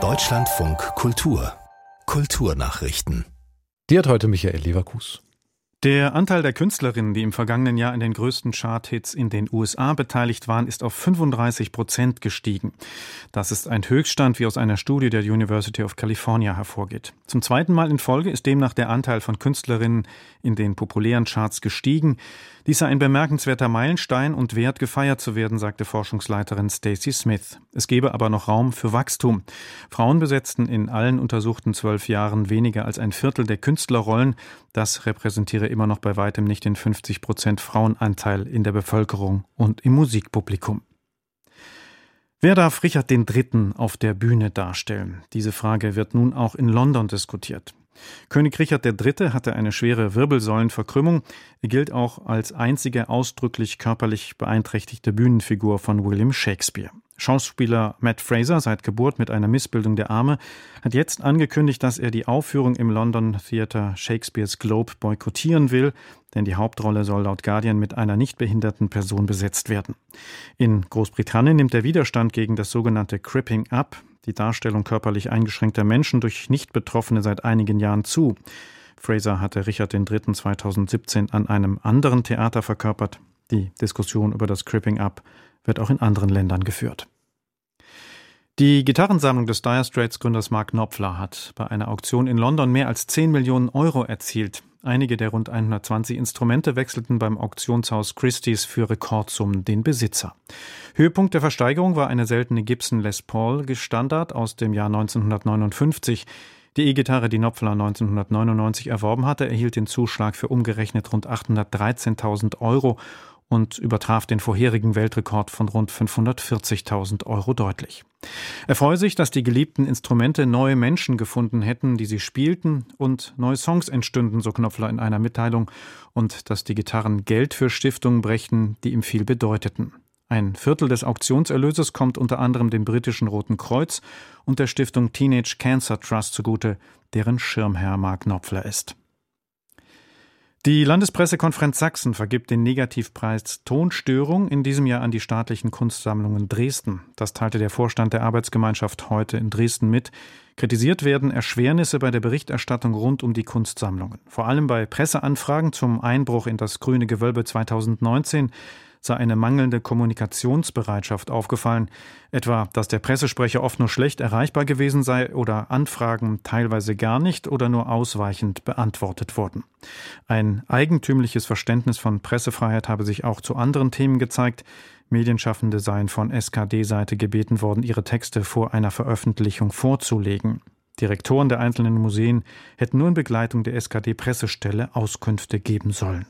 Deutschlandfunk Kultur Kulturnachrichten. Die hat heute Michael Leverkus. Der Anteil der Künstlerinnen, die im vergangenen Jahr in den größten Charthits in den USA beteiligt waren, ist auf 35 Prozent gestiegen. Das ist ein Höchststand, wie aus einer Studie der University of California hervorgeht. Zum zweiten Mal in Folge ist demnach der Anteil von Künstlerinnen in den populären Charts gestiegen. Dies sei ein bemerkenswerter Meilenstein und wert gefeiert zu werden, sagte Forschungsleiterin Stacey Smith. Es gebe aber noch Raum für Wachstum. Frauen besetzten in allen untersuchten zwölf Jahren weniger als ein Viertel der Künstlerrollen. Das repräsentiere immer noch bei weitem nicht den 50 Prozent Frauenanteil in der Bevölkerung und im Musikpublikum. Wer darf Richard III. auf der Bühne darstellen? Diese Frage wird nun auch in London diskutiert. König Richard III. hatte eine schwere Wirbelsäulenverkrümmung. Er gilt auch als einzige ausdrücklich körperlich beeinträchtigte Bühnenfigur von William Shakespeare. Schauspieler Matt Fraser, seit Geburt mit einer Missbildung der Arme, hat jetzt angekündigt, dass er die Aufführung im London Theatre Shakespeares Globe boykottieren will, denn die Hauptrolle soll laut Guardian mit einer nicht behinderten Person besetzt werden. In Großbritannien nimmt der Widerstand gegen das sogenannte Cripping Up, die Darstellung körperlich eingeschränkter Menschen durch Nicht-Betroffene seit einigen Jahren zu. Fraser hatte Richard III. 2017 an einem anderen Theater verkörpert. Die Diskussion über das Cripping Up wird auch in anderen Ländern geführt. Die Gitarrensammlung des Dire Straits Gründers Mark Knopfler hat bei einer Auktion in London mehr als 10 Millionen Euro erzielt. Einige der rund 120 Instrumente wechselten beim Auktionshaus Christie's für Rekordsummen den Besitzer. Höhepunkt der Versteigerung war eine seltene Gibson Les Paul Standard aus dem Jahr 1959. Die E-Gitarre, die Knopfler 1999 erworben hatte, erhielt den Zuschlag für umgerechnet rund 813.000 Euro und übertraf den vorherigen Weltrekord von rund 540.000 Euro deutlich. Er freue sich, dass die geliebten Instrumente neue Menschen gefunden hätten, die sie spielten und neue Songs entstünden, so Knopfler in einer Mitteilung, und dass die Gitarren Geld für Stiftungen brächten, die ihm viel bedeuteten. Ein Viertel des Auktionserlöses kommt unter anderem dem britischen Roten Kreuz und der Stiftung Teenage Cancer Trust zugute, deren Schirmherr Mark Knopfler ist. Die Landespressekonferenz Sachsen vergibt den Negativpreis Tonstörung in diesem Jahr an die staatlichen Kunstsammlungen Dresden. Das teilte der Vorstand der Arbeitsgemeinschaft heute in Dresden mit. Kritisiert werden Erschwernisse bei der Berichterstattung rund um die Kunstsammlungen. Vor allem bei Presseanfragen zum Einbruch in das Grüne Gewölbe 2019 sei eine mangelnde Kommunikationsbereitschaft aufgefallen, etwa dass der Pressesprecher oft nur schlecht erreichbar gewesen sei oder Anfragen teilweise gar nicht oder nur ausweichend beantwortet wurden. Ein eigentümliches Verständnis von Pressefreiheit habe sich auch zu anderen Themen gezeigt. Medienschaffende seien von SKD-Seite gebeten worden, ihre Texte vor einer Veröffentlichung vorzulegen. Direktoren der einzelnen Museen hätten nur in Begleitung der SKD-Pressestelle Auskünfte geben sollen.